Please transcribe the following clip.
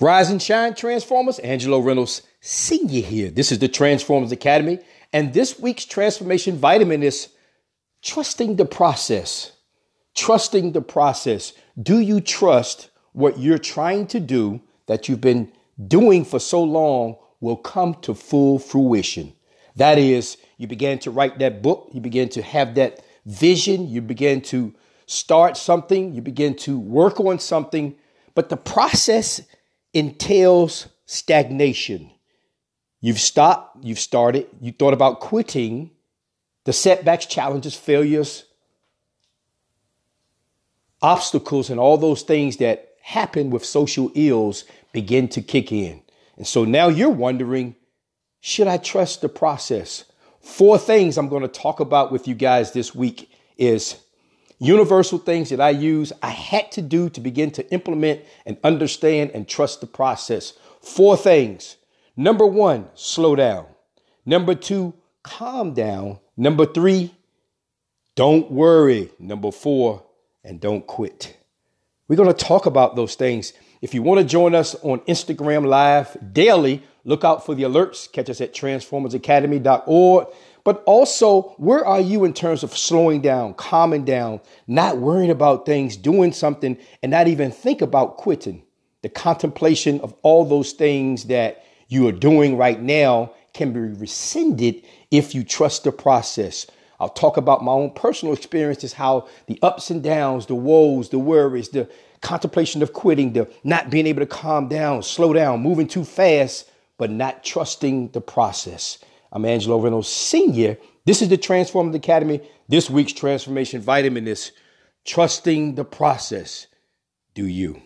Rise and shine, Transformers. Angelo Reynolds Sr. here. This is the Transformers Academy. And this week's transformation vitamin is trusting the process. Trusting the process. Do you trust what you're trying to do that you've been doing for so long will come to full fruition? That is, you began to write that book, you began to have that vision, you began to start something, you begin to work on something, but the process entails stagnation. You've stopped, you've started, you thought about quitting, the setbacks, challenges, failures, obstacles, and all those things that happen with social ills begin to kick in. And so now you're wondering should I trust the process? Four things I'm going to talk about with you guys this week is universal things that I use, I had to do to begin to implement and understand and trust the process. Four things. Number one, slow down. Number two, calm down. Number three, don't worry. Number four, and don't quit. We're going to talk about those things. If you want to join us on Instagram Live daily, look out for the alerts. Catch us at transformersacademy.org. But also, where are you in terms of slowing down, calming down, not worrying about things, doing something, and not even think about quitting? The contemplation of all those things that you are doing right now can be rescinded if you trust the process. I'll talk about my own personal experiences, how the ups and downs, the woes, the worries, the contemplation of quitting, the not being able to calm down, slow down, moving too fast, but not trusting the process. I'm Angelo Reynolds Sr. This is the Transformers Academy. This week's transformation vitamin is trusting the process. Do you?